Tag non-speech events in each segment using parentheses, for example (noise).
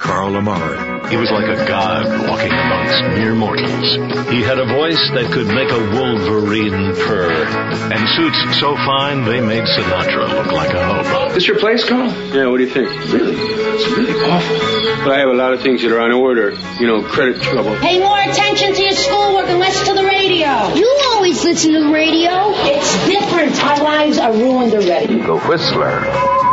Carl Amari. He was like a god walking amongst mere mortals. He had a voice that could make a wolverine purr, and suits so fine they made Sinatra look like a hobo. This your place, Carl? Yeah, what do you think? Really? It's really awful. But I have a lot of things that are on order. You know, credit trouble. Pay more attention to your schoolwork and less to the radio. You always listen to the radio. It's different. Our lives are ruined already. The Whistler.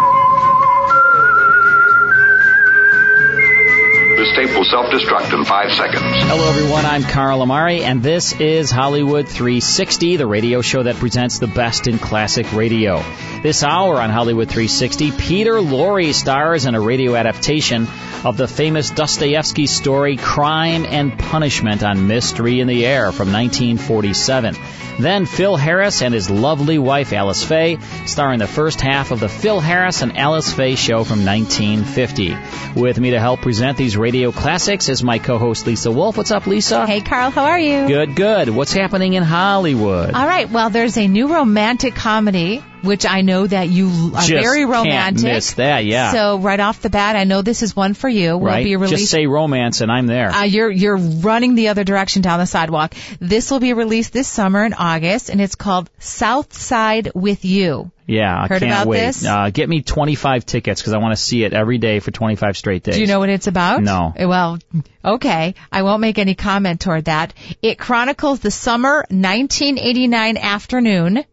This tape will self-destruct in five seconds. Hello, everyone. I'm Carl Amari, and this is Hollywood 360, the radio show that presents the best in classic radio. This hour on Hollywood 360, Peter Lorre stars in a radio adaptation of the famous Dostoevsky story Crime and Punishment on Mystery in the Air from 1947. Then Phil Harris and his lovely wife Alice Faye star in the first half of the Phil Harris and Alice Faye show from 1950. With me to help present these radio classics is my co-host Lisa Wolf. What's up, Lisa? Hey, Carl. How are you? Good, good. What's happening in Hollywood? All right. Well, there's a new romantic comedy which I know that you are Just very romantic. Can't miss that, yeah. So right off the bat, I know this is one for you. Will right. be released. Just say romance, and I'm there. Uh, you're you're running the other direction down the sidewalk. This will be released this summer in August, and it's called Southside with You. Yeah, I Heard can't about wait. this? Uh, get me 25 tickets because I want to see it every day for 25 straight days. Do you know what it's about? No. Uh, Well, okay. I won't make any comment toward that. It chronicles the summer 1989 afternoon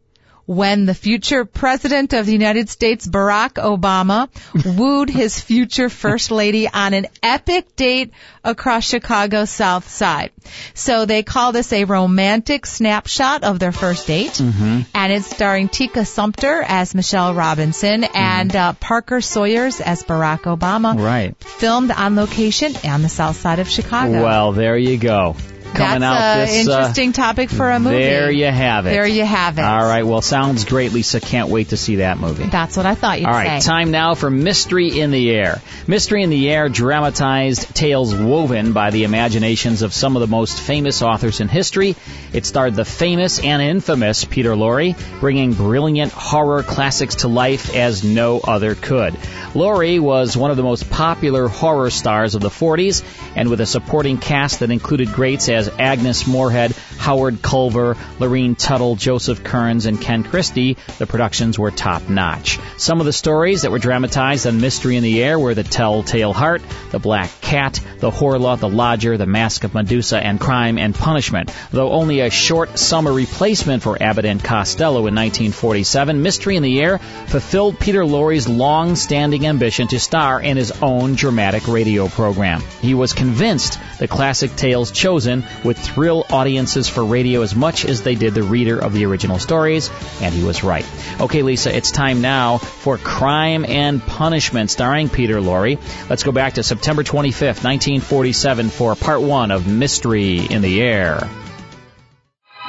when the future president of the United States, Barack Obama, (laughs) wooed his future first lady on an epic date across Chicago's South Side. So they call this a romantic snapshot of their first date. Mm-hmm. And it's starring Tika Sumpter as Michelle Robinson and uh, Parker Sawyers as Barack Obama. Right. Filmed on location on the south side of Chicago. Well, there you go. Coming That's out an this uh, interesting topic for a movie. There you have it. There you have it. All right. Well, sounds great, Lisa. Can't wait to see that movie. That's what I thought you'd say. All right, say. time now for Mystery in the Air. Mystery in the Air dramatized tales woven by the imaginations of some of the most famous authors in history. It starred the famous and infamous Peter Lorre, bringing brilliant horror classics to life as no other could. Lorre was one of the most popular horror stars of the 40s, and with a supporting cast that included greats as Agnes Moorehead, Howard Culver, Lorene Tuttle, Joseph Kearns, and Ken Christy, the productions were top notch. Some of the stories that were dramatized on Mystery in the Air were The Telltale Heart, The Black Cat, The Horla, The Lodger, The Mask of Medusa, and Crime and Punishment. Though only a short summer replacement for Abbott and Costello in 1947, Mystery in the Air fulfilled Peter Lorre's long-standing ambition to star in his own dramatic radio program. He was convinced the classic tales chosen would thrill audiences for radio as much as they did the reader of the original stories, and he was right. Okay, Lisa, it's time now for Crime and Punishment, starring Peter Lorre. Let's go back to September 25th, 1947, for part one of Mystery in the Air.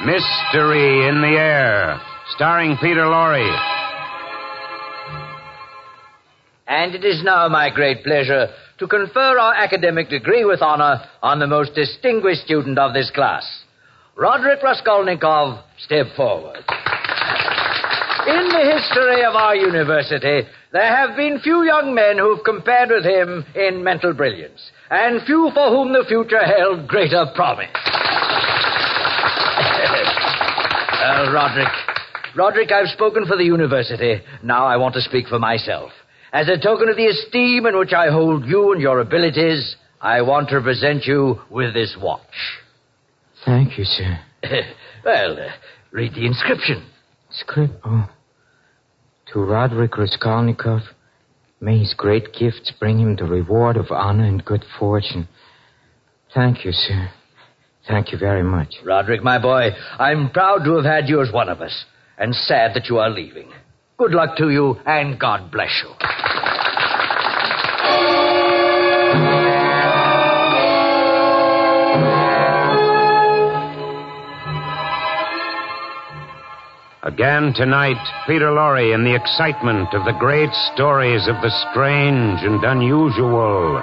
Mystery in the Air, starring Peter Lorre. And it is now my great pleasure to confer our academic degree with honor on the most distinguished student of this class. Roderick Raskolnikov, step forward. In the history of our university, there have been few young men who've compared with him in mental brilliance, and few for whom the future held greater promise. well, (laughs) uh, Roderick, Roderick, I've spoken for the university. Now I want to speak for myself. As a token of the esteem in which I hold you and your abilities, I want to present you with this watch. Thank you, sir. (laughs) well, uh, read the inscription. Script? Oh. To Roderick Raskolnikov, may his great gifts bring him the reward of honor and good fortune. Thank you, sir. Thank you very much. Roderick, my boy, I'm proud to have had you as one of us, and sad that you are leaving. Good luck to you, and God bless you. Again tonight, Peter Lorre in the excitement of the great stories of the strange and unusual,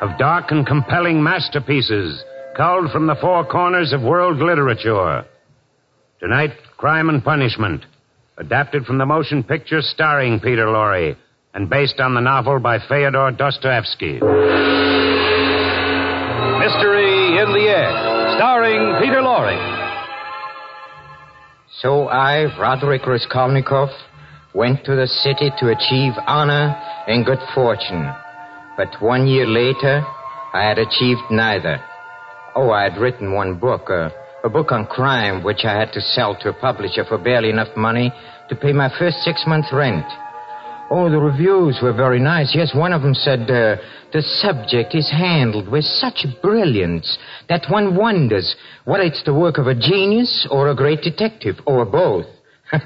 of dark and compelling masterpieces culled from the four corners of world literature. Tonight, Crime and Punishment, adapted from the motion picture starring Peter Lorre and based on the novel by Fyodor Dostoevsky. Mystery in the Air, starring Peter Lorre. So I, Roderick Raskolnikov, went to the city to achieve honor and good fortune. But one year later, I had achieved neither. Oh, I had written one book, uh, a book on crime, which I had to sell to a publisher for barely enough money to pay my first six months' rent. Oh, the reviews were very nice. Yes, one of them said, uh, the subject is handled with such brilliance that one wonders whether it's the work of a genius or a great detective, or both. (laughs)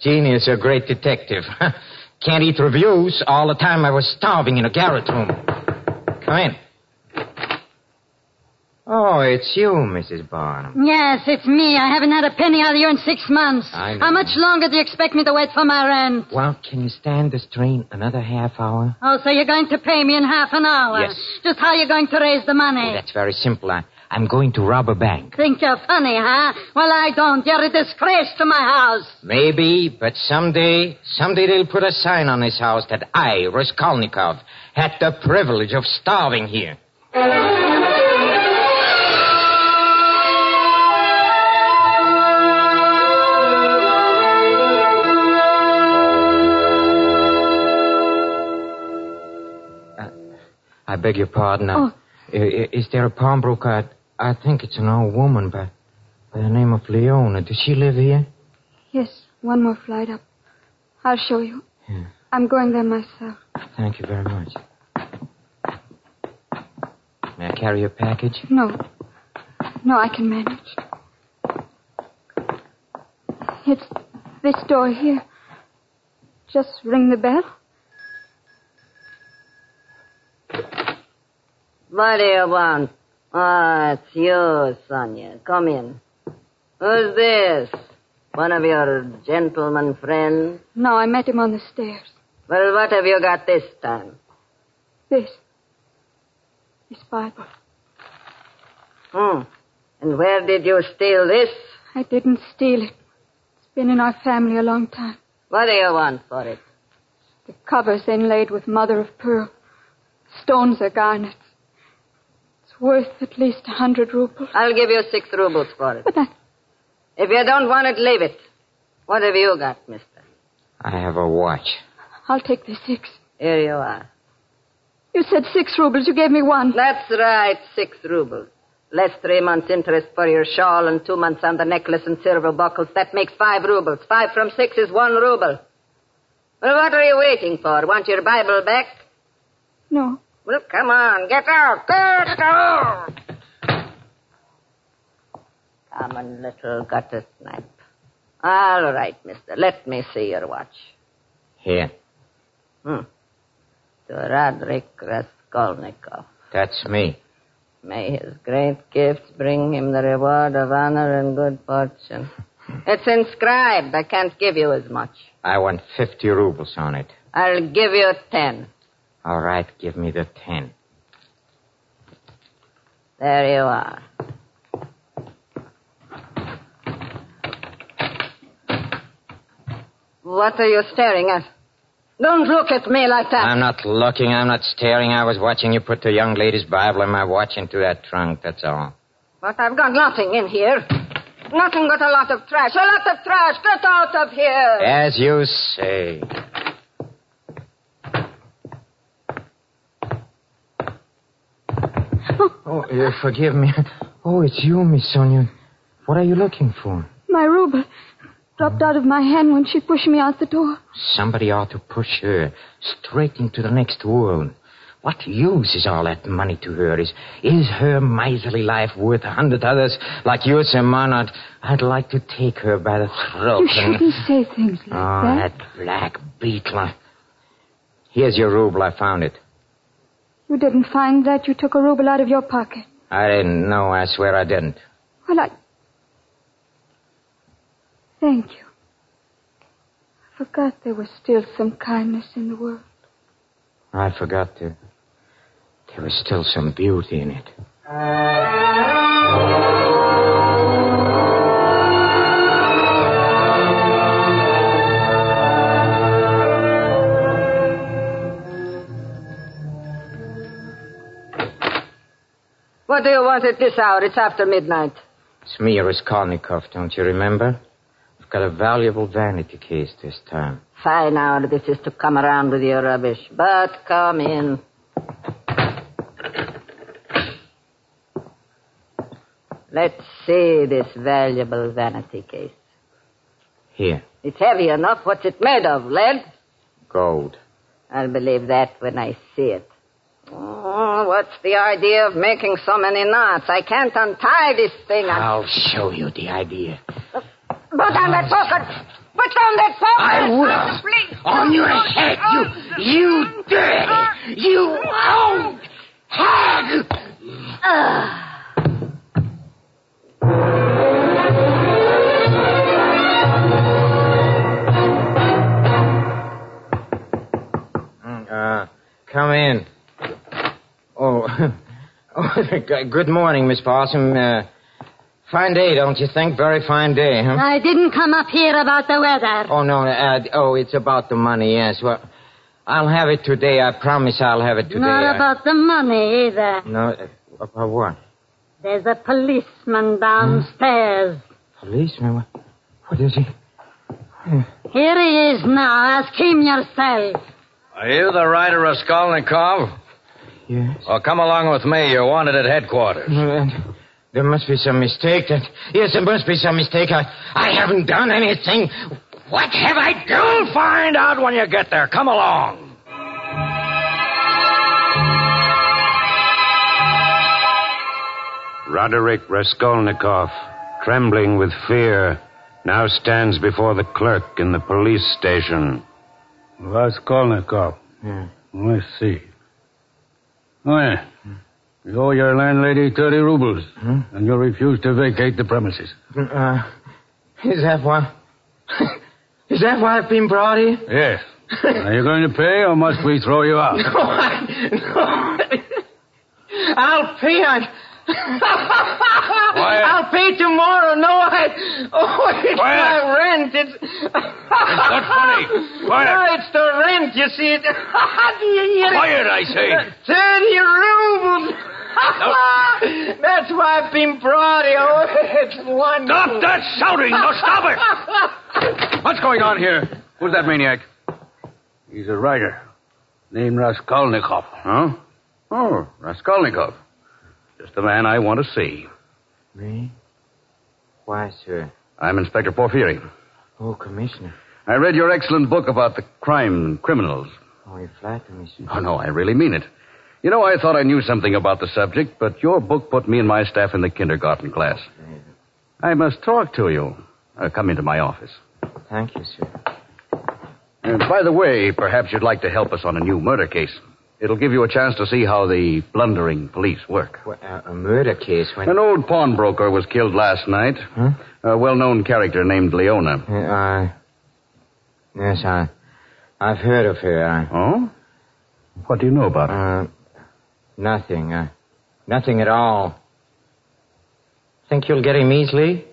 genius or great detective. (laughs) Can't eat reviews. All the time I was starving in a garret room. Come in. Oh, it's you, Mrs. Barnum. Yes, it's me. I haven't had a penny out of you in six months. I know. How much longer do you expect me to wait for my rent? Well, can you stand the strain another half hour? Oh, so you're going to pay me in half an hour? Yes. Just how are you going to raise the money? Oh, that's very simple. I, I'm going to rob a bank. Think you're funny, huh? Well, I don't. You're a disgrace to my house. Maybe, but someday, someday they'll put a sign on this house that I, Raskolnikov, had the privilege of starving here. I beg your pardon. Oh. I- i- Is there a pawnbroker? I, I think it's an old woman by, by the name of Leona. Does she live here? Yes, one more flight up. I'll show you. Yeah. I'm going there myself. Thank you very much. May I carry your package? No. No, I can manage. It's this door here. Just ring the bell. What do you want? Ah, it's you, Sonia. Come in. Who's this? One of your gentleman friends? No, I met him on the stairs. Well, what have you got this time? This. This Bible. Hmm. And where did you steal this? I didn't steal it. It's been in our family a long time. What do you want for it? The cover's inlaid with mother of pearl. Stones are garnets. It's worth at least a hundred rubles. I'll give you six rubles for it. But that, If you don't want it, leave it. What have you got, mister? I have a watch. I'll take the six. Here you are. You said six rubles. You gave me one. That's right, six rubles. Less three months interest for your shawl and two months on the necklace and silver buckles. That makes five rubles. Five from six is one ruble. Well, what are you waiting for? Want your Bible back? No. Well, come on, get out. Get out. Common little gutter snipe. All right, mister. Let me see your watch. Here. Hmm. To Roderick Raskolnikov. That's me. May his great gifts bring him the reward of honor and good fortune. It's inscribed. I can't give you as much. I want 50 rubles on it. I'll give you ten. All right, give me the 10. There you are. What are you staring at? Don't look at me like that. I'm not looking, I'm not staring. I was watching you put the young lady's Bible and my watch into that trunk, that's all. But I've got nothing in here. Nothing but a lot of trash. A lot of trash. Get out of here. As you say. Oh, uh, forgive me. Oh, it's you, Miss Sonia. What are you looking for? My ruble dropped out of my hand when she pushed me out the door. Somebody ought to push her straight into the next world. What use is all that money to her? Is is her miserly life worth a hundred others like yours and mine? I'd, I'd like to take her by the throat You and... shouldn't say things like Oh, that. that black beetle. Here's your ruble. I found it. You didn't find that. You took a ruble out of your pocket. I didn't know. I swear I didn't. Well, I. Thank you. I forgot there was still some kindness in the world. I forgot to. There was still some beauty in it. What do you want at this hour? It's after midnight. It's me, Raskolnikov, don't you remember? I've got a valuable vanity case this time. Fine hour this is to come around with your rubbish. But come in. Let's see this valuable vanity case. Here, It's heavy enough. What's it made of? Lead? gold. I'll believe that when I see it. Oh, what's the idea of making so many knots? I can't untie this thing. I'm... I'll show you the idea. Put down that poker! Put down that poker! I will. Please. On your head, you, you dirty, you old hag! Ah. Uh, come in. Oh, (laughs) oh good morning, Miss Possum. Uh, fine day, don't you think? Very fine day, huh? I didn't come up here about the weather. Oh, no, uh, oh, it's about the money, yes. Well, I'll have it today. I promise I'll have it today. Not I- about the money either. No, uh, about what? There's a policeman downstairs. Policeman? What, what is he? Here he is now. Ask him yourself. Are you the writer Raskolnikov? Yes. Well, come along with me. You're wanted at headquarters. There must be some mistake. That yes, there must be some mistake. I, I haven't done anything. What have I done? You'll find out when you get there. Come along. Roderick Raskolnikov, trembling with fear, now stands before the clerk in the police station. Raskolnikov. Yeah. Let's see. Yeah. You owe your landlady 30 rubles, Hmm? and you refuse to vacate the premises. Uh, is that why? (laughs) is that why I've been brought here? Yes. (laughs) Are you going to pay, or must we throw you out? (laughs) No, I, no. I'll pay. I, I'll pay tomorrow. No, I. Oh, it's Quiet. my rent. It's. It's not funny. Quiet. No, it's the rent. You see it. Do you hear it? Quiet, I say. Thirty rubles. (laughs) That's why I've been brought here. Oh, it's wonderful. Stop that shouting! Now stop it! (laughs) What's going on here? Who's that maniac? He's a writer named Raskolnikov. Huh? Oh, Raskolnikov. Just the man I want to see. Me? Why, sir? I'm Inspector Porphyry. Oh, Commissioner. I read your excellent book about the crime and criminals. Oh, you flatter me, sir. Oh, no, I really mean it. You know, I thought I knew something about the subject, but your book put me and my staff in the kindergarten class. I must talk to you. Uh, come into my office. Thank you, sir. And by the way, perhaps you'd like to help us on a new murder case. It'll give you a chance to see how the blundering police work. Uh, a murder case when... An old pawnbroker was killed last night. Huh? A well-known character named Leona. Uh, I... Yes, I... I've heard of her. I... Oh? What do you know about her? Uh, nothing. Uh, nothing at all. Think you'll get him easily?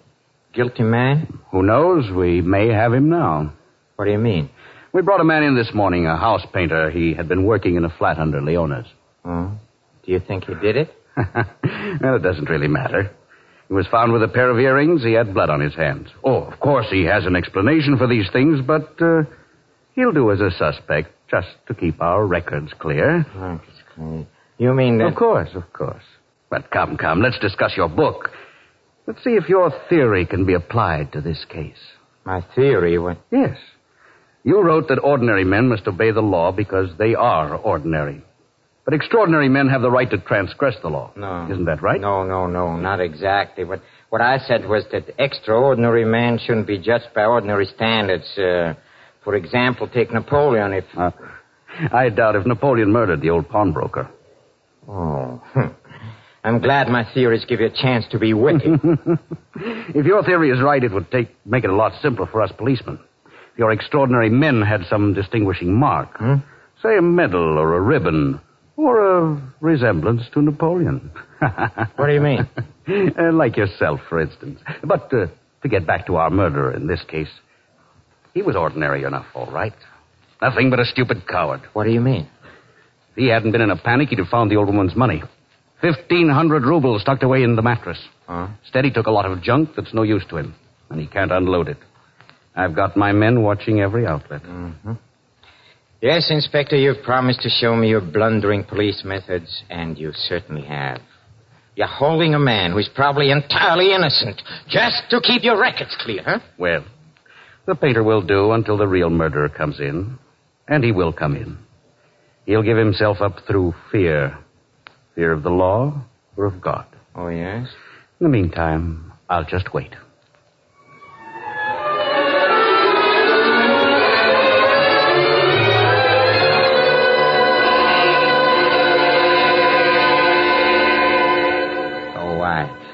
Guilty man? Who knows? We may have him now. What do you mean? We brought a man in this morning, a house painter. He had been working in a flat under Leona's. Oh? Do you think he did it? (laughs) well, it doesn't really matter. He was found with a pair of earrings. He had blood on his hands. Oh, of course, he has an explanation for these things, but uh, he'll do as a suspect just to keep our records clear. It's clear. You mean that... Of course, of course. But come, come, let's discuss your book. Let's see if your theory can be applied to this case. My theory, what... Yes. You wrote that ordinary men must obey the law because they are ordinary. But extraordinary men have the right to transgress the law. No. Isn't that right? No, no, no, not exactly. What, what I said was that extraordinary men shouldn't be judged by ordinary standards. Uh, for example, take Napoleon if... Uh, I doubt if Napoleon murdered the old pawnbroker. Oh. I'm glad my theories give you a chance to be witty. (laughs) if your theory is right, it would take, make it a lot simpler for us policemen. Your extraordinary men had some distinguishing mark, Hmm? say a medal or a ribbon, or a resemblance to Napoleon. (laughs) what do you mean? Uh, like yourself, for instance. But uh, to get back to our murderer in this case, he was ordinary enough, all right. Nothing but a stupid coward. What do you mean? If he hadn't been in a panic, he'd have found the old woman's money. Fifteen hundred rubles tucked away in the mattress. Huh? Instead, he took a lot of junk that's no use to him, and he can't unload it. I've got my men watching every outlet. Mm-hmm. Yes, Inspector, you've promised to show me your blundering police methods, and you certainly have. You're holding a man who's probably entirely innocent just to keep your records clear, huh? Well, the painter will do until the real murderer comes in, and he will come in. He'll give himself up through fear. Fear of the law or of God. Oh, yes? In the meantime, I'll just wait.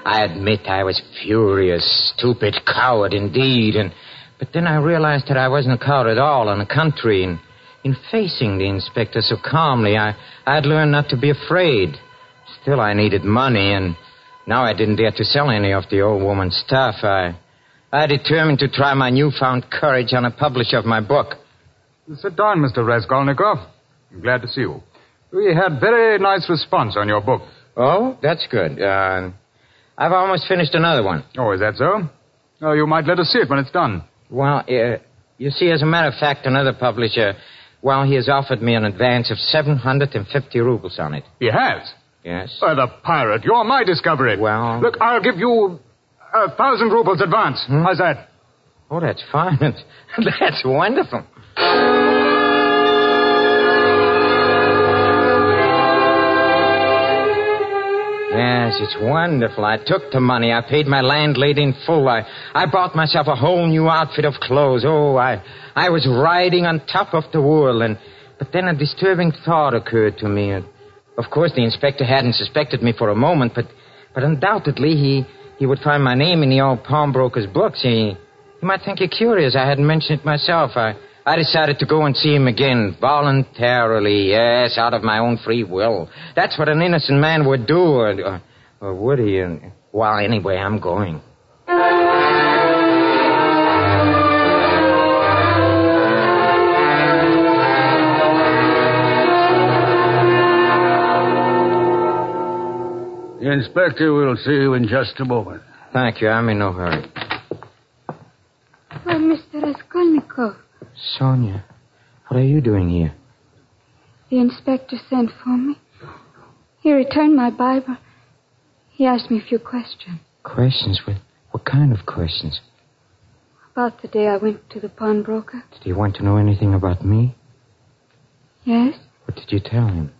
I, admit I was furious, stupid, coward indeed, and but then I realized that I wasn't a coward at all in the country, and in facing the inspector so calmly, I I'd learned not to be afraid. Still, I needed money, and now I didn't dare to sell any of the old woman's stuff. I I determined to try my newfound courage on a publisher of my book. Sit down, Mr. Raskolnikov. I'm glad to see you. We had very nice response on your book. Oh, that's good. Uh, I've almost finished another one. Oh, is that so? Oh, you might let us see it when it's done. Well, uh, you see, as a matter of fact, another publisher, well, he has offered me an advance of 750 rubles on it. He has? Yes. Uh, the pirate. You're my discovery. Well. Look, I'll give you a thousand rubles advance. Hmm? How's that? Oh, that's fine. (laughs) that's wonderful. Yes, it's wonderful. I took the money. I paid my landlady in full. I, I bought myself a whole new outfit of clothes. Oh, I, I was riding on top of the world, and but then a disturbing thought occurred to me. Of course, the inspector hadn't suspected me for a moment, but, but undoubtedly he, he would find my name in the old pawnbroker's books. He, he might think it curious. I hadn't mentioned it myself. I, I decided to go and see him again, voluntarily, yes, out of my own free will. That's what an innocent man would do, or, or, or would he? And, well, anyway, I'm going. The inspector will see you in just a moment. Thank you. I'm in no hurry. Oh, Mr. Raskolnikov. Sonia, what are you doing here? The inspector sent for me. He returned my Bible. He asked me a few questions Questions? What, what kind of questions? about the day I went to the pawnbroker. Did he want to know anything about me? Yes, What did you tell him?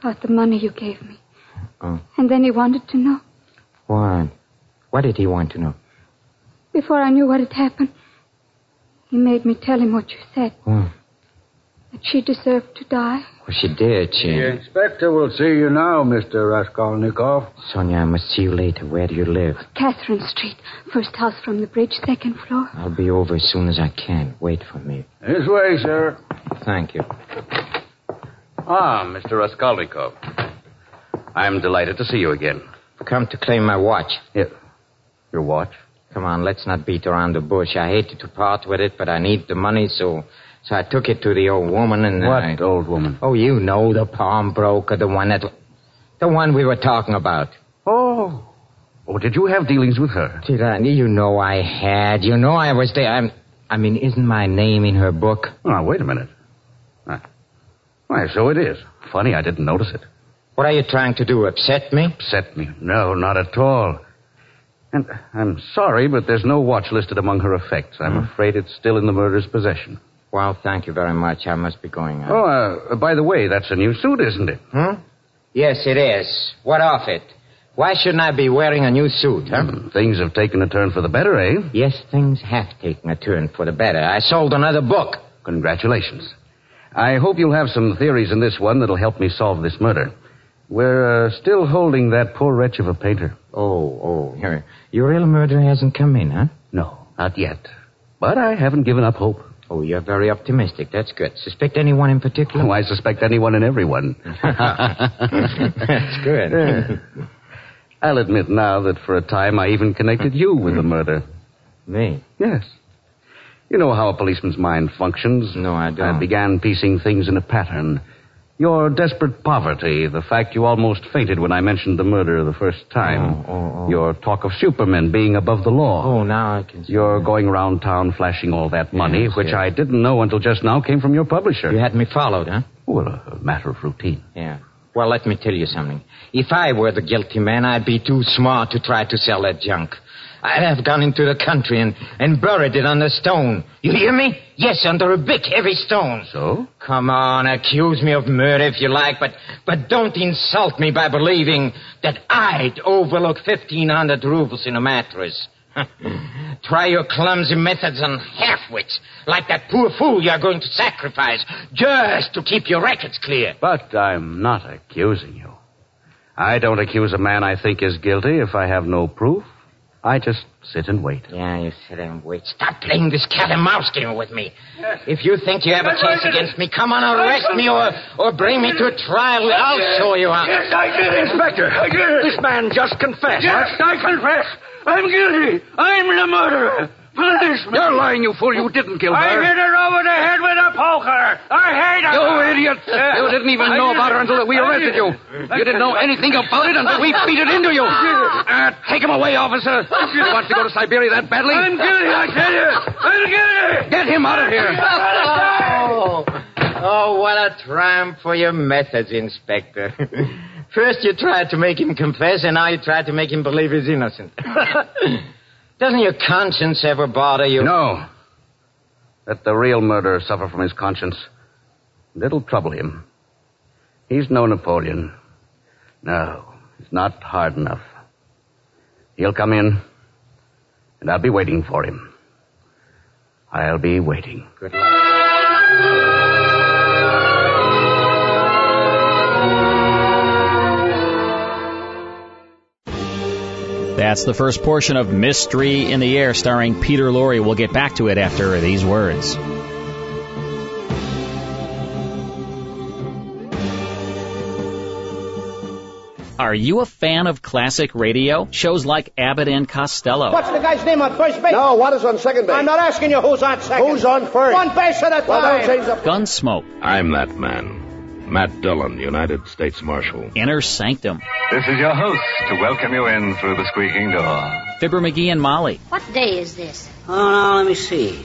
about the money you gave me. Oh, And then he wanted to know. what? What did he want to know? Before I knew what had happened, he made me tell him what you said. What? That she deserved to die. Well, she did, she. The inspector will see you now, Mr. Raskolnikov. Sonia, I must see you later. Where do you live? Catherine Street, first house from the bridge, second floor. I'll be over as soon as I can. Wait for me. This way, sir. Thank you. Ah, Mr. Raskolnikov. I'm delighted to see you again. Come to claim my watch. Yeah. Your watch? Come on, let's not beat around the bush. I hated to part with it, but I need the money, so so I took it to the old woman and What I... old woman? Oh, you know the pawnbroker, the one that the one we were talking about. Oh. Oh, did you have dealings with her? Did I? You know I had. You know I was there. I'm, I mean, isn't my name in her book? Oh, wait a minute. Ah. Why, so it is. Funny, I didn't notice it. What are you trying to do? Upset me? Upset me? No, not at all. And I'm sorry, but there's no watch listed among her effects. I'm Hmm. afraid it's still in the murderer's possession. Well, thank you very much. I must be going. Oh, uh, by the way, that's a new suit, isn't it? Hmm? Yes, it is. What of it? Why shouldn't I be wearing a new suit, huh? Hmm, Things have taken a turn for the better, eh? Yes, things have taken a turn for the better. I sold another book. Congratulations. I hope you'll have some theories in this one that'll help me solve this murder. We're uh, still holding that poor wretch of a painter. Oh, oh. Your, your real murderer hasn't come in, huh? No, not yet. But I haven't given up hope. Oh, you're very optimistic. That's good. Suspect anyone in particular? Oh, I suspect anyone and everyone. (laughs) (laughs) That's good. (laughs) I'll admit now that for a time I even connected you with the murder. Me? Yes. You know how a policeman's mind functions. No, I don't. I began piecing things in a pattern. Your desperate poverty, the fact you almost fainted when I mentioned the murder the first time. Oh, oh, oh. Your talk of supermen being above the law. Oh, now I can see. You're going around town flashing all that money, Yes, which yes. I didn't know until just now came from your publisher. You had me followed, huh? Well, a matter of routine. Yeah. Well, let me tell you something. If I were the guilty man, I'd be too smart to try to sell that junk. I'd have gone into the country and, and buried it under stone. You hear me? Yes, under a big, heavy stone. So? Come on, accuse me of murder if you like, but, but don't insult me by believing that I'd overlook 1,500 rubles in a mattress. (laughs) Try your clumsy methods on half-wits, like that poor fool you're going to sacrifice, just to keep your records clear. But I'm not accusing you. I don't accuse a man I think is guilty if I have no proof. I just sit and wait. Yeah, you sit and wait. Stop playing this cat and mouse game with me. If you think you have a case against me, come on, arrest me or, or bring me to a trial. I'll show you how. Yes, I did, Inspector. I did. This man just confessed. Yes, I confess. I'm guilty. I'm the murderer. Policeman. You're lying, you fool. You didn't kill her. I hit her over the head with a poker. I hate her. You idiot! You didn't even know about her until we arrested you. You didn't know anything about it until we (laughs) beat it into you. Uh, take him away, officer. He (laughs) wants to go to Siberia that badly. I'm guilty, I tell you. I'm guilty. Get him out of here. (laughs) Oh, oh, what a triumph for your methods, Inspector. First you tried to make him confess, and now you tried to make him believe he's innocent. Doesn't your conscience ever bother you? No. Let the real murderer suffer from his conscience. It'll trouble him. He's no Napoleon. No, he's not hard enough. He'll come in, and I'll be waiting for him. I'll be waiting. Good luck. That's the first portion of Mystery in the Air starring Peter Lorre. We'll get back to it after these words. Are you a fan of classic radio? Shows like Abbott and Costello. What's the guy's name on first base? No, what is on second base? I'm not asking you who's on second. Who's on first? One base at a time. Well, don't change the... Gunsmoke. I'm that man. Matt Dillon, United States Marshal. Inner Sanctum. This is your host to welcome you in through the squeaking door. Fibber McGee and Molly. What day is this? Oh, now, let me see.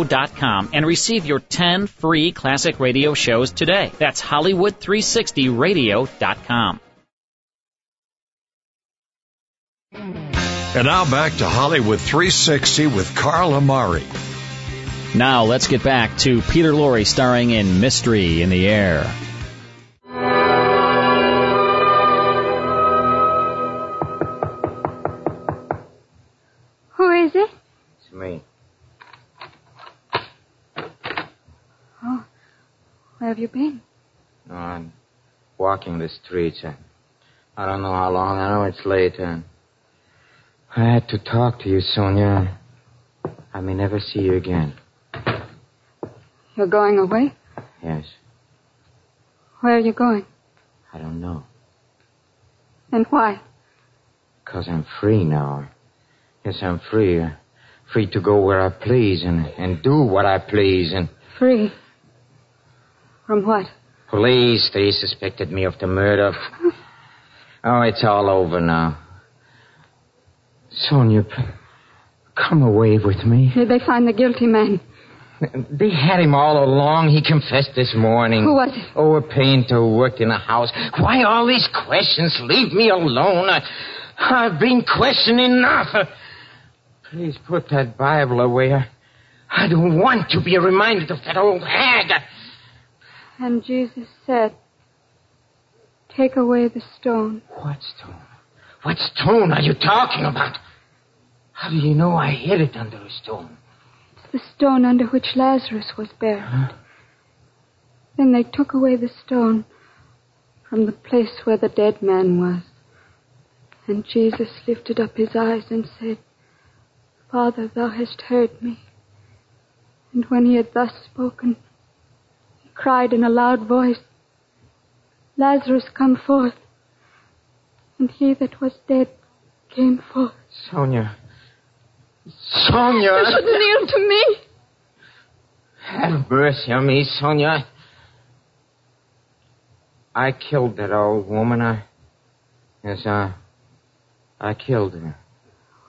Hollywood360radio.com and receive your 10 free classic radio shows today. That's Hollywood360radio.com. And now back to Hollywood 360 with Carl Amari. Now let's get back to Peter Lorre starring in Mystery in the Air. Who is it? It's me. Where have you been? No, I'm walking the streets. I, I don't know how long. I know it's late. And I had to talk to you, Sonia. I may never see you again. You're going away? Yes, Where are you going? I don't know. And why? Because I'm free now. Yes, I'm free. Free to go where I please and, and do what I please. And Free. From what? police, they suspected me of the murder. Oh, it's all over now. Sonia, come away with me. Did they find the guilty man? They had him all along. He confessed this morning. Who was it? Oh, a painter who worked in a house. Why all these questions? Leave me alone. I, I've been questioned enough. Please put that Bible away. I, I don't want to be reminded of that old hag. And Jesus said, Take away the stone. What stone? What stone are you talking about? How do you know I hid it under a stone? It's the stone under which Lazarus was buried. Then they took away the stone from the place where the dead man was. And Jesus lifted up his eyes and said, Father, thou hast heard me. And when he had thus spoken, cried in a loud voice, Lazarus, come forth. And he that was dead came forth. Sonia. Sonia! You should kneel to me. Have mercy on me, Sonia. I killed that old woman. I. Yes, I. I killed her.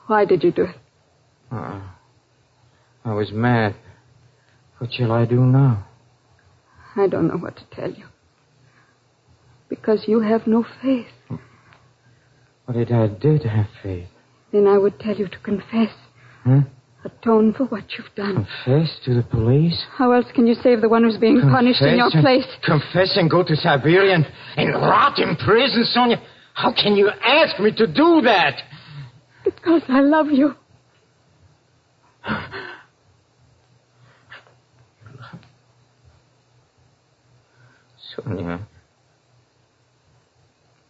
Why did you do it? Uh, I was mad. What shall I do now? I don't know what to tell you. Because you have no faith. What did I do to have faith? Then I would tell you to confess. Huh? Atone for what you've done. Confess to the police? How else can you save the one who's being confess punished in your place? Confess and go to Siberia and, and rot in prison, Sonia? How can you ask me to do that? Because I love you. (sighs) Sonia.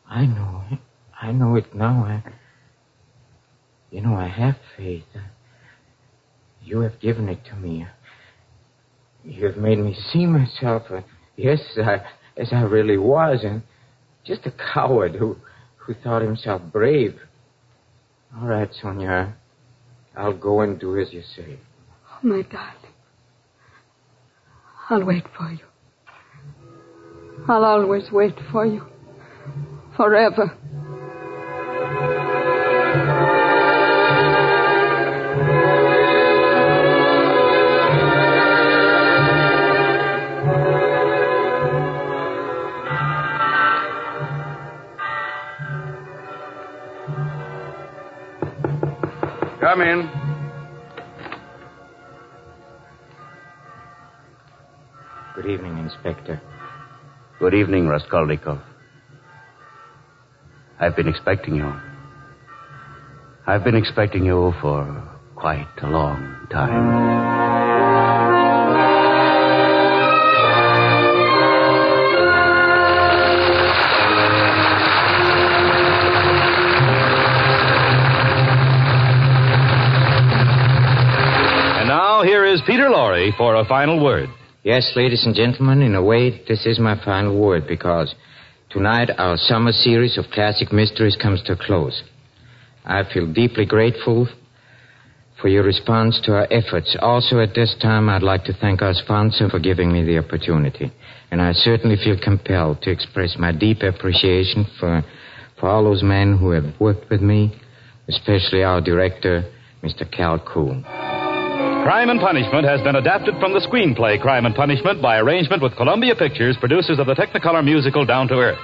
I know it. I know it now. I, you know, I have faith. You have given it to me. You have made me see myself, uh, yes, I, as I really was, and just a coward who, who thought himself brave. All right, Sonia. I'll go and do as you say. Oh, my darling. I'll wait for you. I'll always wait for you. Forever. Come in. Good evening, Inspector. Good evening, Raskolnikov. I've been expecting you. I've been expecting you for quite a long time. And now here is Peter Lorre for a final word. Yes, ladies and gentlemen, in a way, this is my final word because tonight our summer series of classic mysteries comes to a close. I feel deeply grateful for your response to our efforts. Also, at this time, I'd like to thank our sponsor for giving me the opportunity. And I certainly feel compelled to express my deep appreciation for, for all those men who have worked with me, especially our director, Mr. Cal Cool. Crime and Punishment has been adapted from the screenplay Crime and Punishment by arrangement with Columbia Pictures, producers of the Technicolor musical Down to Earth.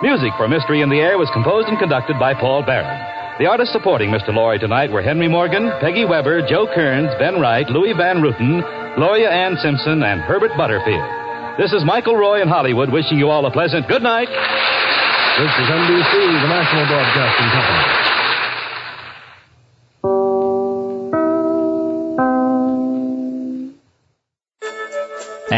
Music for Mystery in the Air was composed and conducted by Paul Baron. The artists supporting Mr. Lorre tonight were Henry Morgan, Peggy Webber, Joe Kearns, Ben Wright, Luis Van Rooten, Gloria Ann Simpson, and Herbert Butterfield. This is Michael Roy in Hollywood wishing you all a pleasant good night. This is NBC, the National Broadcasting Company.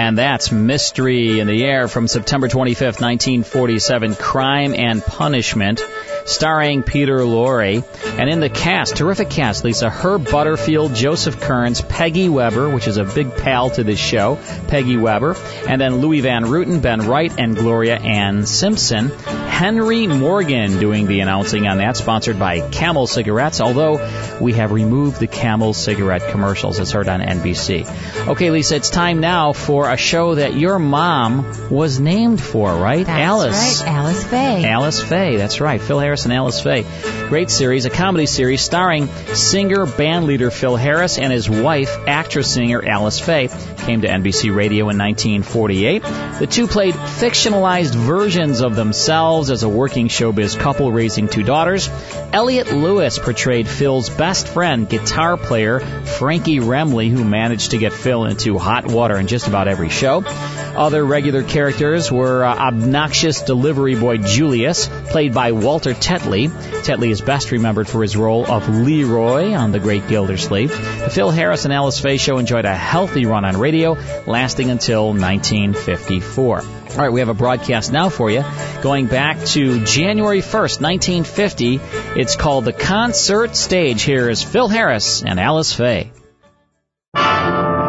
And that's Mystery in the Air from September 25th, 1947, Crime and Punishment, starring Peter Lorre. And in the cast, terrific cast, Lisa, Herb Butterfield, Joseph Kearns, Peggy Webber, which is a big pal to this show, Peggy Webber, and then Luis Van Rooten, Ben Wright, and Gloria Ann Simpson. Henry Morgan doing the announcing on that, sponsored by Camel Cigarettes, although we have removed the Camel cigarette commercials. as heard on NBC. Okay, Lisa, it's time now for a show that your mom was named for, right? That's Alice. right, Alice Faye. Alice Faye, that's right. Phil Harris and Alice Faye. Great series, a comedy series starring singer bandleader Phil Harris and his wife, actress singer Alice Faye. Came to NBC Radio in 1948. The two played fictionalized versions of themselves as a working showbiz couple raising two daughters. Elliott Lewis portrayed Phil's best friend, guitar player Frankie Remley, who managed to get Phil into hot water in just about every show. Other regular characters were uh, obnoxious delivery boy Julius, played by Walter Tetley. Tetley is best remembered for his role of Leroy on The Great Gildersleeve. The Phil Harris and Alice Faye show enjoyed a healthy run on radio, lasting until 1954. All right, we have a broadcast now for you going back to January 1st, 1950. It's called The Concert Stage. Here is Phil Harris and Alice Faye.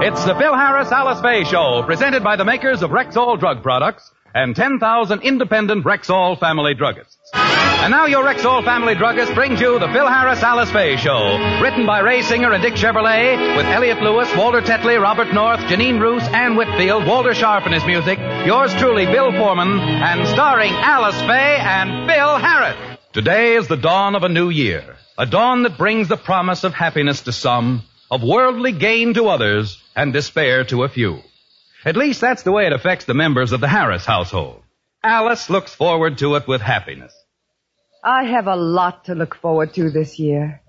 It's the Phil Harris Alice Faye Show, presented by the makers of Rexall drug products and 10,000 independent Rexall family druggists. And now your Rexall family druggist brings you the Phil Harris Alice Faye Show, written by Ray Singer and Dick Chevillat, with Elliott Lewis, Walter Tetley, Robert North, Jeanine Roose, Ann Whitfield, Walter Scharf and his music, yours truly, Bill Forman, and starring Alice Faye and Phil Harris. Today is the dawn of a new year, a dawn that brings the promise of happiness to some, of worldly gain to others, and despair to a few. At least that's the way it affects the members of the Harris household. Alice looks forward to it with happiness. I have a lot to look forward to this year.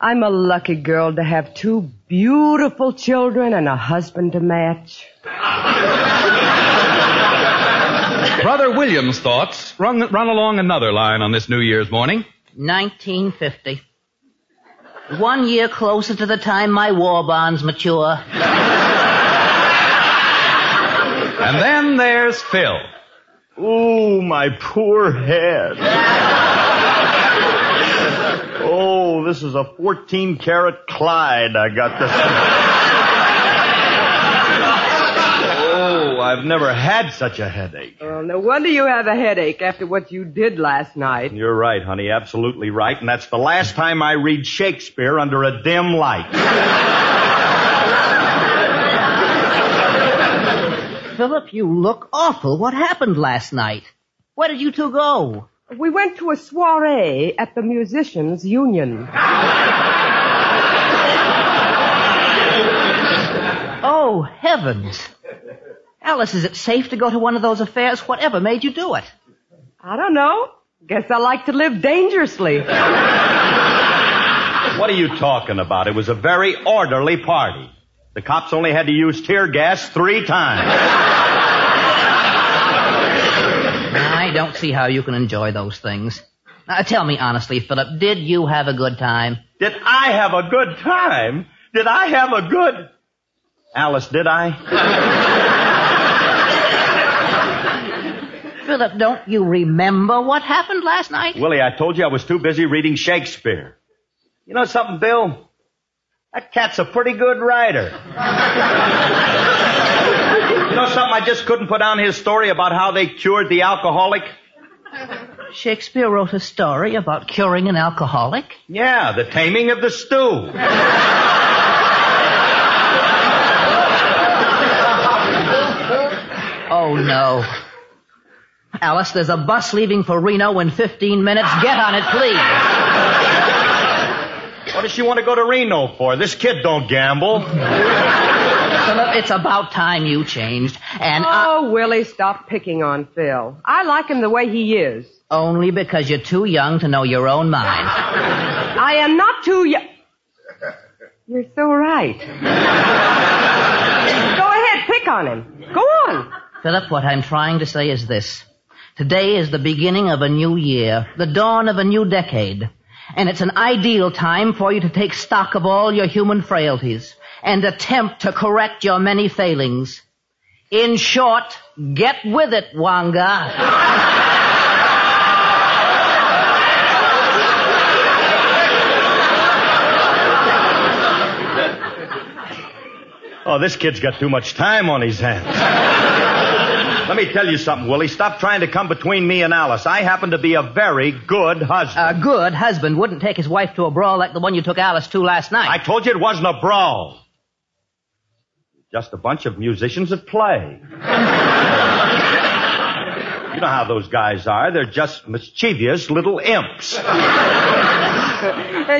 I'm a lucky girl to have two beautiful children and a husband to match. (laughs) Brother William's thoughts run, run along another line on this New Year's morning. 1950. One year closer to the time my war bonds mature. And then there's Phil. Ooh, my poor head. oh, this is a 14 karat Clyde I got this. oh, Oh, I've never had such a headache. Well, no wonder you have a headache after what you did last night. You're right, honey, absolutely right, and that's the last time I read Shakespeare under a dim light. (laughs) Philip, you look awful. What happened last night? Where did you two go? We went to a soiree at the Musicians Union. (laughs) oh, heavens. Alice, is it safe to go to one of those affairs? Whatever made you do it? I don't know. Guess I like to live dangerously. What are you talking about? It was a very orderly party. The cops only had to use tear gas three times. I don't see how you can enjoy those things. Now, tell me honestly, Philip, did you have a good time? Did I have a good time? Did I have a good... Alice, did I? Philip, don't you remember what happened last night? Willie, I told you I was too busy reading Shakespeare. You know something, Bill? That cat's a pretty good writer. you know something? I just couldn't put down his story about how they cured the alcoholic. Shakespeare wrote a story about curing an alcoholic? Yeah, the taming of the stew. oh no. Alice, there's a bus leaving for Reno in 15 minutes. Get on it, please. What does she want to go to Reno for? This kid don't gamble. Philip, it's about time you changed. And oh, I... Willie, stop picking on Phil. I like him the way he is. Only because you're too young to know your own mind. I am not too young. You're so right. Go ahead, pick on him. Go on. Philip, what I'm trying to say is this. Today is the beginning of a new year, the dawn of a new decade. And it's an ideal time for you to take stock of all your human frailties and attempt to correct your many failings. In short, get with it, Wanga. Oh, this kid's got too much time on his hands. Let me tell you something, Willie. Stop trying to come between me and Alice. I happen to be a very good husband. A good husband wouldn't take his wife to a brawl like the one you took Alice to last night. I told you it wasn't a brawl. Just a bunch of musicians at play. (laughs) you know how those guys are. They're just mischievous little imps. and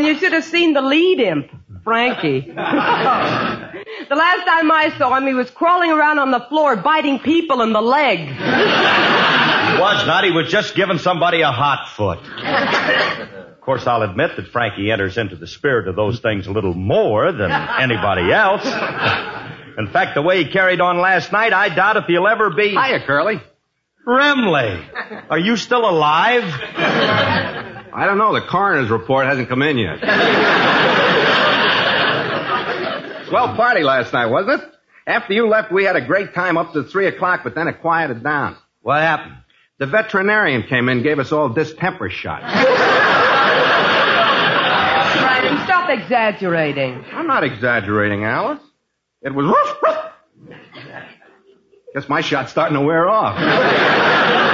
you should have seen the lead imp, Frankie. (laughs) The last time I saw him, he was crawling around on the floor, biting people in the leg. He was not. He was just giving somebody a hot foot. Of course, I'll admit that Frankie enters into the spirit of those things a little more than anybody else. In fact, the way he carried on last night, I doubt if he'll ever be. Hiya, Curly. Remley, are you still alive? I don't know. The coroner's report hasn't come in yet. Swell party last night, wasn't it? After you left, we had a great time up to three o'clock, but then it quieted down. What happened? The veterinarian came in and gave us all distemper shots. (laughs) Right, stop exaggerating. I'm not exaggerating, Alice. It was woof, (laughs) woof. Guess my shot's starting to wear off. (laughs)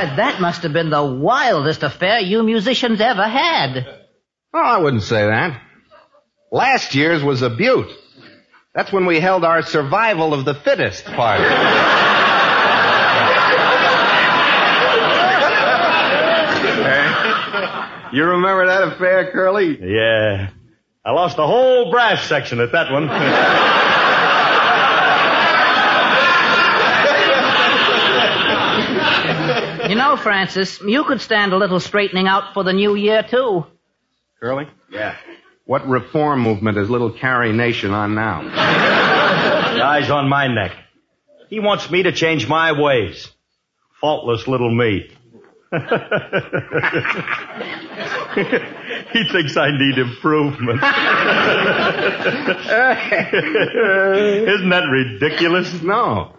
Why, that must have been the wildest affair you musicians ever had. Oh, I wouldn't say that. Last year's was a beaut. That's when we held our survival of the fittest party. Hey, you remember that affair, Curly? Yeah. I lost the whole brass section at that one. (laughs) You Francis, you could stand a little straightening out for the new year, too. Curly? Yeah. What reform movement is little Carrie Nation on now? Eyes on my neck. He wants me to change my ways. Faultless little me. (laughs) he thinks I need improvement. (laughs) Isn't that ridiculous? No.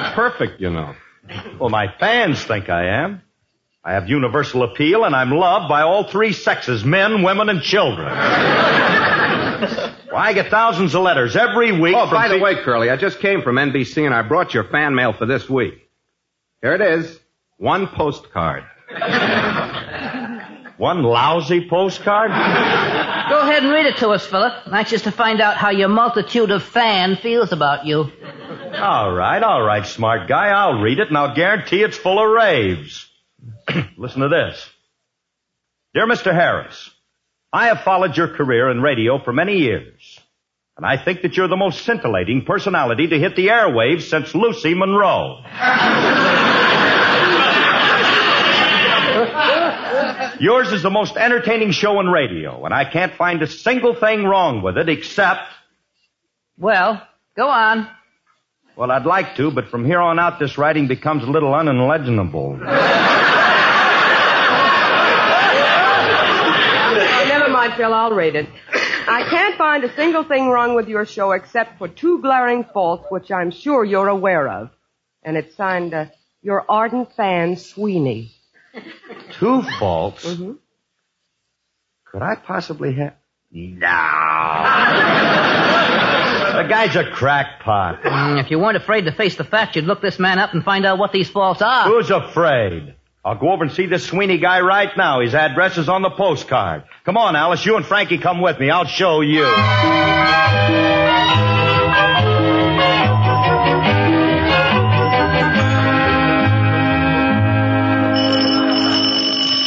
Not perfect, you know. Well, my fans think I am. I have universal appeal and I'm loved by all three sexes, men, women, and children. well, I get thousands of letters every week. Oh, from by the pe- way, Curly, I just came from NBC and I brought your fan mail for this week. Here it is. One postcard. (laughs) One lousy postcard? Go ahead and read it to us, Philip. I'm anxious to find out how your multitude of fan feels about you. All right, all right, smart guy. I'll read it and I'll guarantee it's full of raves. (clears throat) Listen to this. Dear Mr. Harris, I have followed your career in radio for many years, and I think that you're the most scintillating personality to hit the airwaves since Lucy Monroe. (laughs) Yours is the most entertaining show in radio, and I can't find a single thing wrong with it except, Well, go on. Well, I'd like to, but from here on out this writing becomes a little unintelligible. Oh, never mind, Phil. I'll read it. I can't find a single thing wrong with your show except for two glaring faults, which I'm sure you're aware of. And it's signed, uh, Your Ardent Fan, Sweeney. Two faults? Mm-hmm. Could I possibly have? No. The guy's a crackpot. Mm, If you weren't afraid to face the facts, you'd look this man up and find out what these faults are. Who's afraid? I'll go over and see this Sweeney guy right now. His address is on the postcard. Come on, Alice. You and Frankie come with me. I'll show you.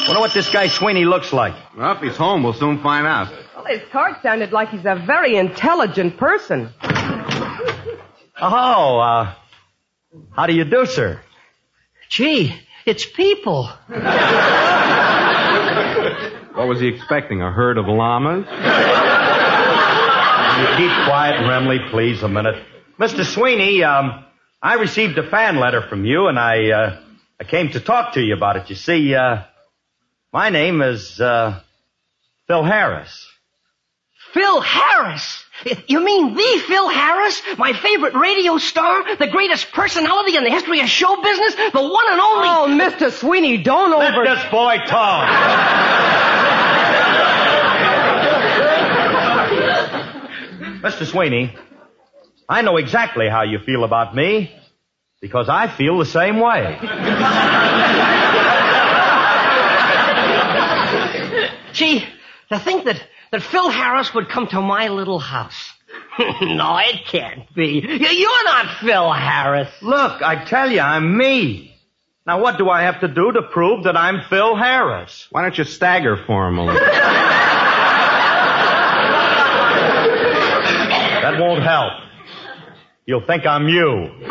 Wonder what this guy Sweeney looks like. Well, if he's home, we'll soon find out. Well, his card sounded like he's a very intelligent person. Oh, uh, how do you do, sir? Gee, it's people. What was he expecting? A herd of llamas? You keep quiet, Remley, please, a minute. Mr. Sweeney, um, I received a fan letter from you, and I, uh, I came to talk to you about it. You see, uh, my name is, uh, Phil Harris. Phil Harris? You mean the Phil Harris? My favorite radio star? The greatest personality in the history of show business? The one and only... Oh, Mr. Sweeney, don't Let over... this boy talk. Mr. Sweeney, I know exactly how you feel about me because I feel the same way. Gee, to think that, that Phil Harris would come to my little house. (laughs) no, it can't be. You- You're not Phil Harris. Look, I tell you, I'm me. Now, what do I have to do to prove that I'm Phil Harris? Why don't you stagger for him a little? (laughs) That won't help. You'll think I'm you. (laughs)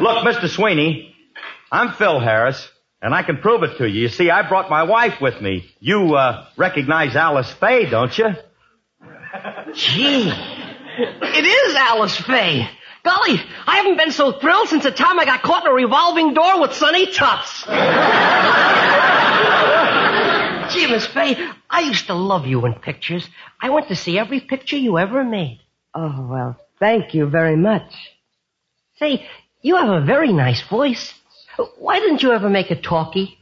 Look, Mr. Sweeney, I'm Phil Harris, And I can prove it to you. You see, I brought my wife with me. You, uh, recognize Alice Faye, don't you? Gee, it is Alice Faye. Golly, I haven't been so thrilled since the time I got caught in a revolving door with Sonny Tufts. Gee, Miss Faye, I used to love you in pictures. I went to see every picture you ever made. Oh, well, thank you very much. Say, you have a very nice voice. Why didn't you ever make a talkie?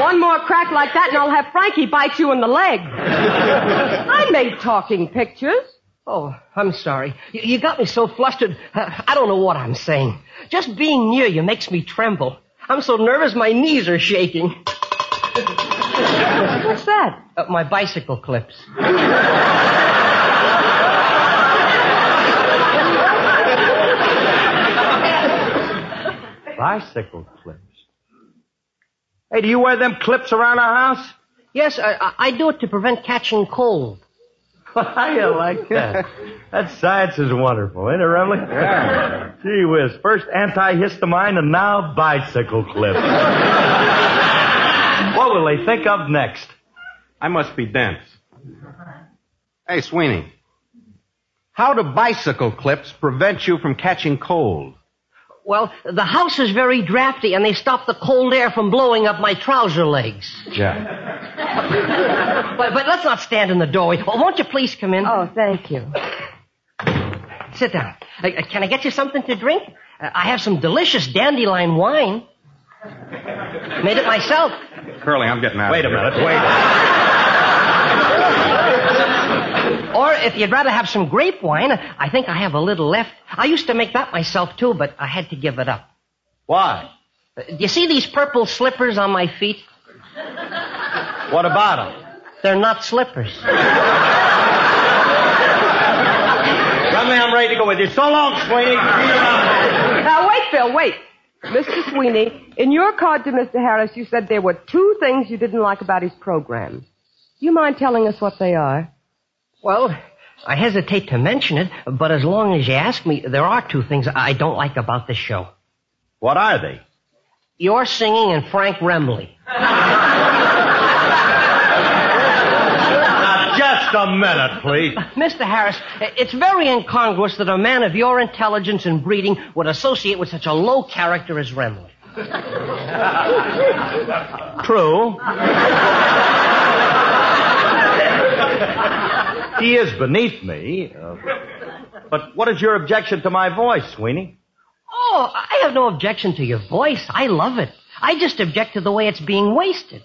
One more crack like that and I'll have Frankie bite you in the leg. I made talking pictures. Oh, I'm sorry. You, you got me so flustered, uh, I don't know what I'm saying. Just being near you makes me tremble. I'm so nervous my knees are shaking. What's that? Uh, my bicycle clips. Bicycle clips. Hey, do you wear them clips around the house? Yes, I, I- I do it to prevent catching cold. (laughs) I like that. That science is wonderful, ain't it, Remley? Yeah. (laughs) Gee whiz, first antihistamine and now bicycle clips. (laughs) what will they think of next? I must be dense. Hey, Sweeney. How do bicycle clips prevent you from catching cold? Well, the house is very drafty and they stop the cold air from blowing up my trouser legs. Yeah. (laughs) But, but let's not stand in the doorway. Oh, won't you please come in? Oh, thank you. Sit down. Uh, uh, can I get you something to drink? Uh, I have some delicious dandelion wine. Made it myself. Curly, I'm getting out Wait a of here. minute, wait. (laughs) Or if you'd rather have some grape wine, I think I have a little left. I used to make that myself too, but I had to give it up. Why? Uh, Do you see these purple slippers on my feet? What about them? They're not slippers. Remley, I'm ready to go with you. So long, Sweeney. Now, wait, Phil, wait. Mr. Sweeney, in your card to Mr. Harris, you said there were two things you didn't like about his program. Do you mind telling us what they are? Well, I hesitate to mention it, but as long as you ask me, there are two things I don't like about this show. What are they? Your singing and Frank Remley. (laughs) Now, just a minute, please. Uh, Mr. Harris, it's very incongruous that a man of your intelligence and breeding would associate with such a low character as Remley. True. (laughs) he is beneath me. Uh, but what is your objection to my voice, Sweeney? Oh, I have no objection to your voice. I love it. I just object to the way it's being wasted.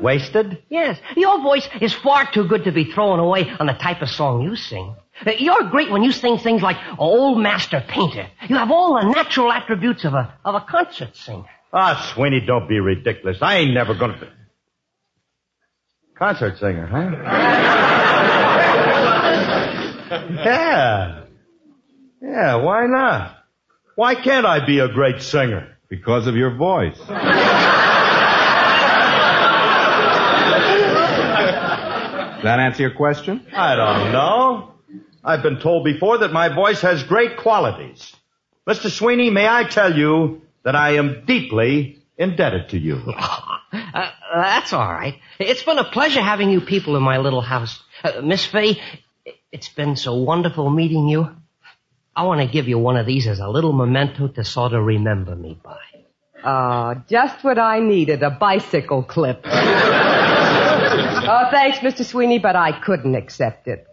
Wasted? Yes, your voice is far too good to be thrown away on the type of song you sing. You're great when you sing things like Old Master Painter. You have all the natural attributes of a of a concert singer. Ah, Sweeney, don't be ridiculous. I ain't never gonna be. Concert singer, huh? Yeah. Yeah, why not? Why can't I be a great singer? Because of your voice. Does that answer your question? I don't know. I've been told before that my voice has great qualities. Mr. Sweeney, may I tell you that I am deeply indebted to you. (laughs) Uh, that's all right. It's been a pleasure having you people in my little house. Uh, Miss Faye, it's been so wonderful meeting you. I want to give you one of these as a little memento to sort of remember me by. Ah, just what I needed, a bicycle clip. oh, thanks, Mr. Sweeney, but I couldn't accept it.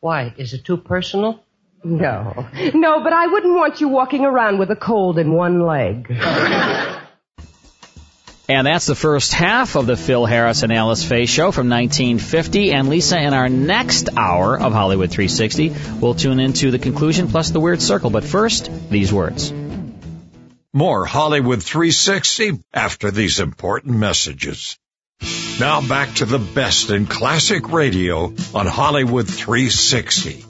Why? Is it too personal? No. No, but I wouldn't want you walking around with a cold in one leg. (laughs) And that's the first half of the Phil Harris and Alice Faye show from 1950. And Lisa, in our next hour of Hollywood 360, we'll tune into the conclusion plus the weird circle. But first, these words. More Hollywood 360 after these important messages. Now back to the best in classic radio on Hollywood 360.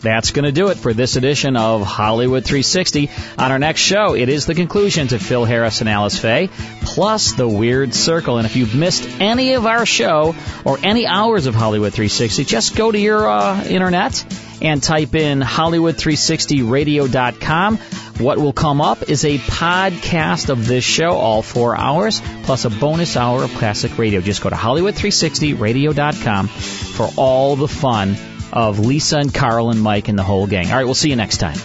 That's going to do it for this edition of Hollywood 360. On our next show, it is the conclusion to Phil Harris and Alice Faye, plus the Weird Circle. And if you've missed any of our show or any hours of Hollywood 360, just go to your uh, internet and type in Hollywood360radio.com. What will come up is a podcast of this show, all four hours, plus a bonus hour of classic radio. Just go to Hollywood360radio.com for all the fun of Lisa and Carl and Mike and the whole gang. All right, we'll see you next time.